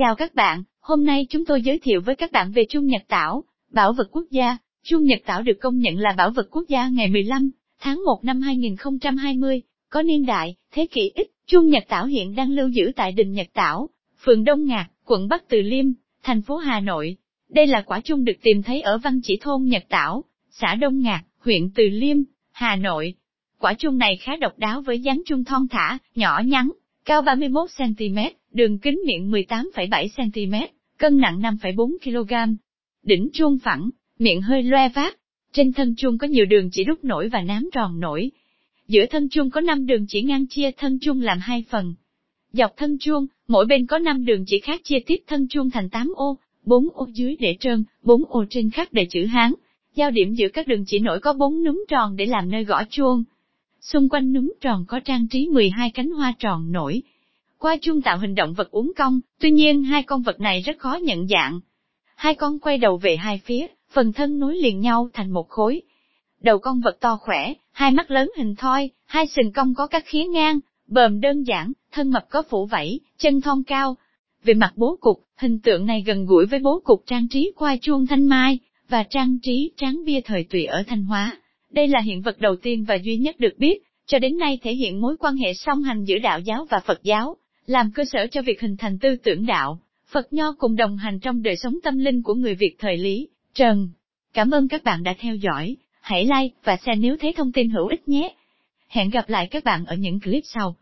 Chào các bạn, hôm nay chúng tôi giới thiệu với các bạn về chuông Nhật Tảo, bảo vật quốc gia. Chuông Nhật Tảo được công nhận là bảo vật quốc gia ngày 15 tháng 1 năm 2020, có niên đại, thế kỷ ít. Chuông Nhật Tảo hiện đang lưu giữ tại đình Nhật Tảo, phường Đông Ngạc, quận Bắc Từ Liêm, thành phố Hà Nội. Đây là quả chuông được tìm thấy ở văn chỉ thôn Nhật Tảo, xã Đông Ngạc, huyện Từ Liêm, Hà Nội. Quả chuông này khá độc đáo với dáng chuông thon thả, nhỏ nhắn, cao 31cm, đường kính miệng 18,7cm, cân nặng 5,4 kg. Đỉnh chuông phẳng, miệng hơi loe vát. Trên thân chuông có nhiều đường chỉ đúc nổi và nám tròn nổi. Giữa thân chuông có 5 đường chỉ ngang chia thân chuông làm hai phần. Dọc thân chuông, mỗi bên có 5 đường chỉ khác chia tiếp thân chuông thành 8 ô, 4 ô dưới để trơn, 4 ô trên khắc để chữ Hán. Giao điểm giữa các đường chỉ nổi có 4 núm tròn để làm nơi gõ chuông. Xung quanh núm tròn có trang trí 12 cánh hoa tròn nổi. Qua chuông tạo hình động vật uốn cong, tuy nhiên hai con vật này rất khó nhận dạng. Hai con quay đầu về hai phía, phần thân nối liền nhau thành một khối. Đầu con vật to khỏe, hai mắt lớn hình thoi, hai sừng cong có các khía ngang, bờm đơn giản, thân mập có phủ vảy, chân thon cao. Về mặt bố cục, hình tượng này gần gũi với bố cục trang trí qua chuông thanh mai, và trang trí tráng bia thời tùy ở Thanh Hóa. Đây là hiện vật đầu tiên và duy nhất được biết, cho đến nay thể hiện mối quan hệ song hành giữa đạo giáo và Phật giáo, làm cơ sở cho việc hình thành tư tưởng đạo, Phật Nho cùng đồng hành trong đời sống tâm linh của người Việt thời Lý, Trần. Cảm ơn các bạn đã theo dõi, hãy like và share nếu thấy thông tin hữu ích nhé. Hẹn gặp lại các bạn ở những clip sau.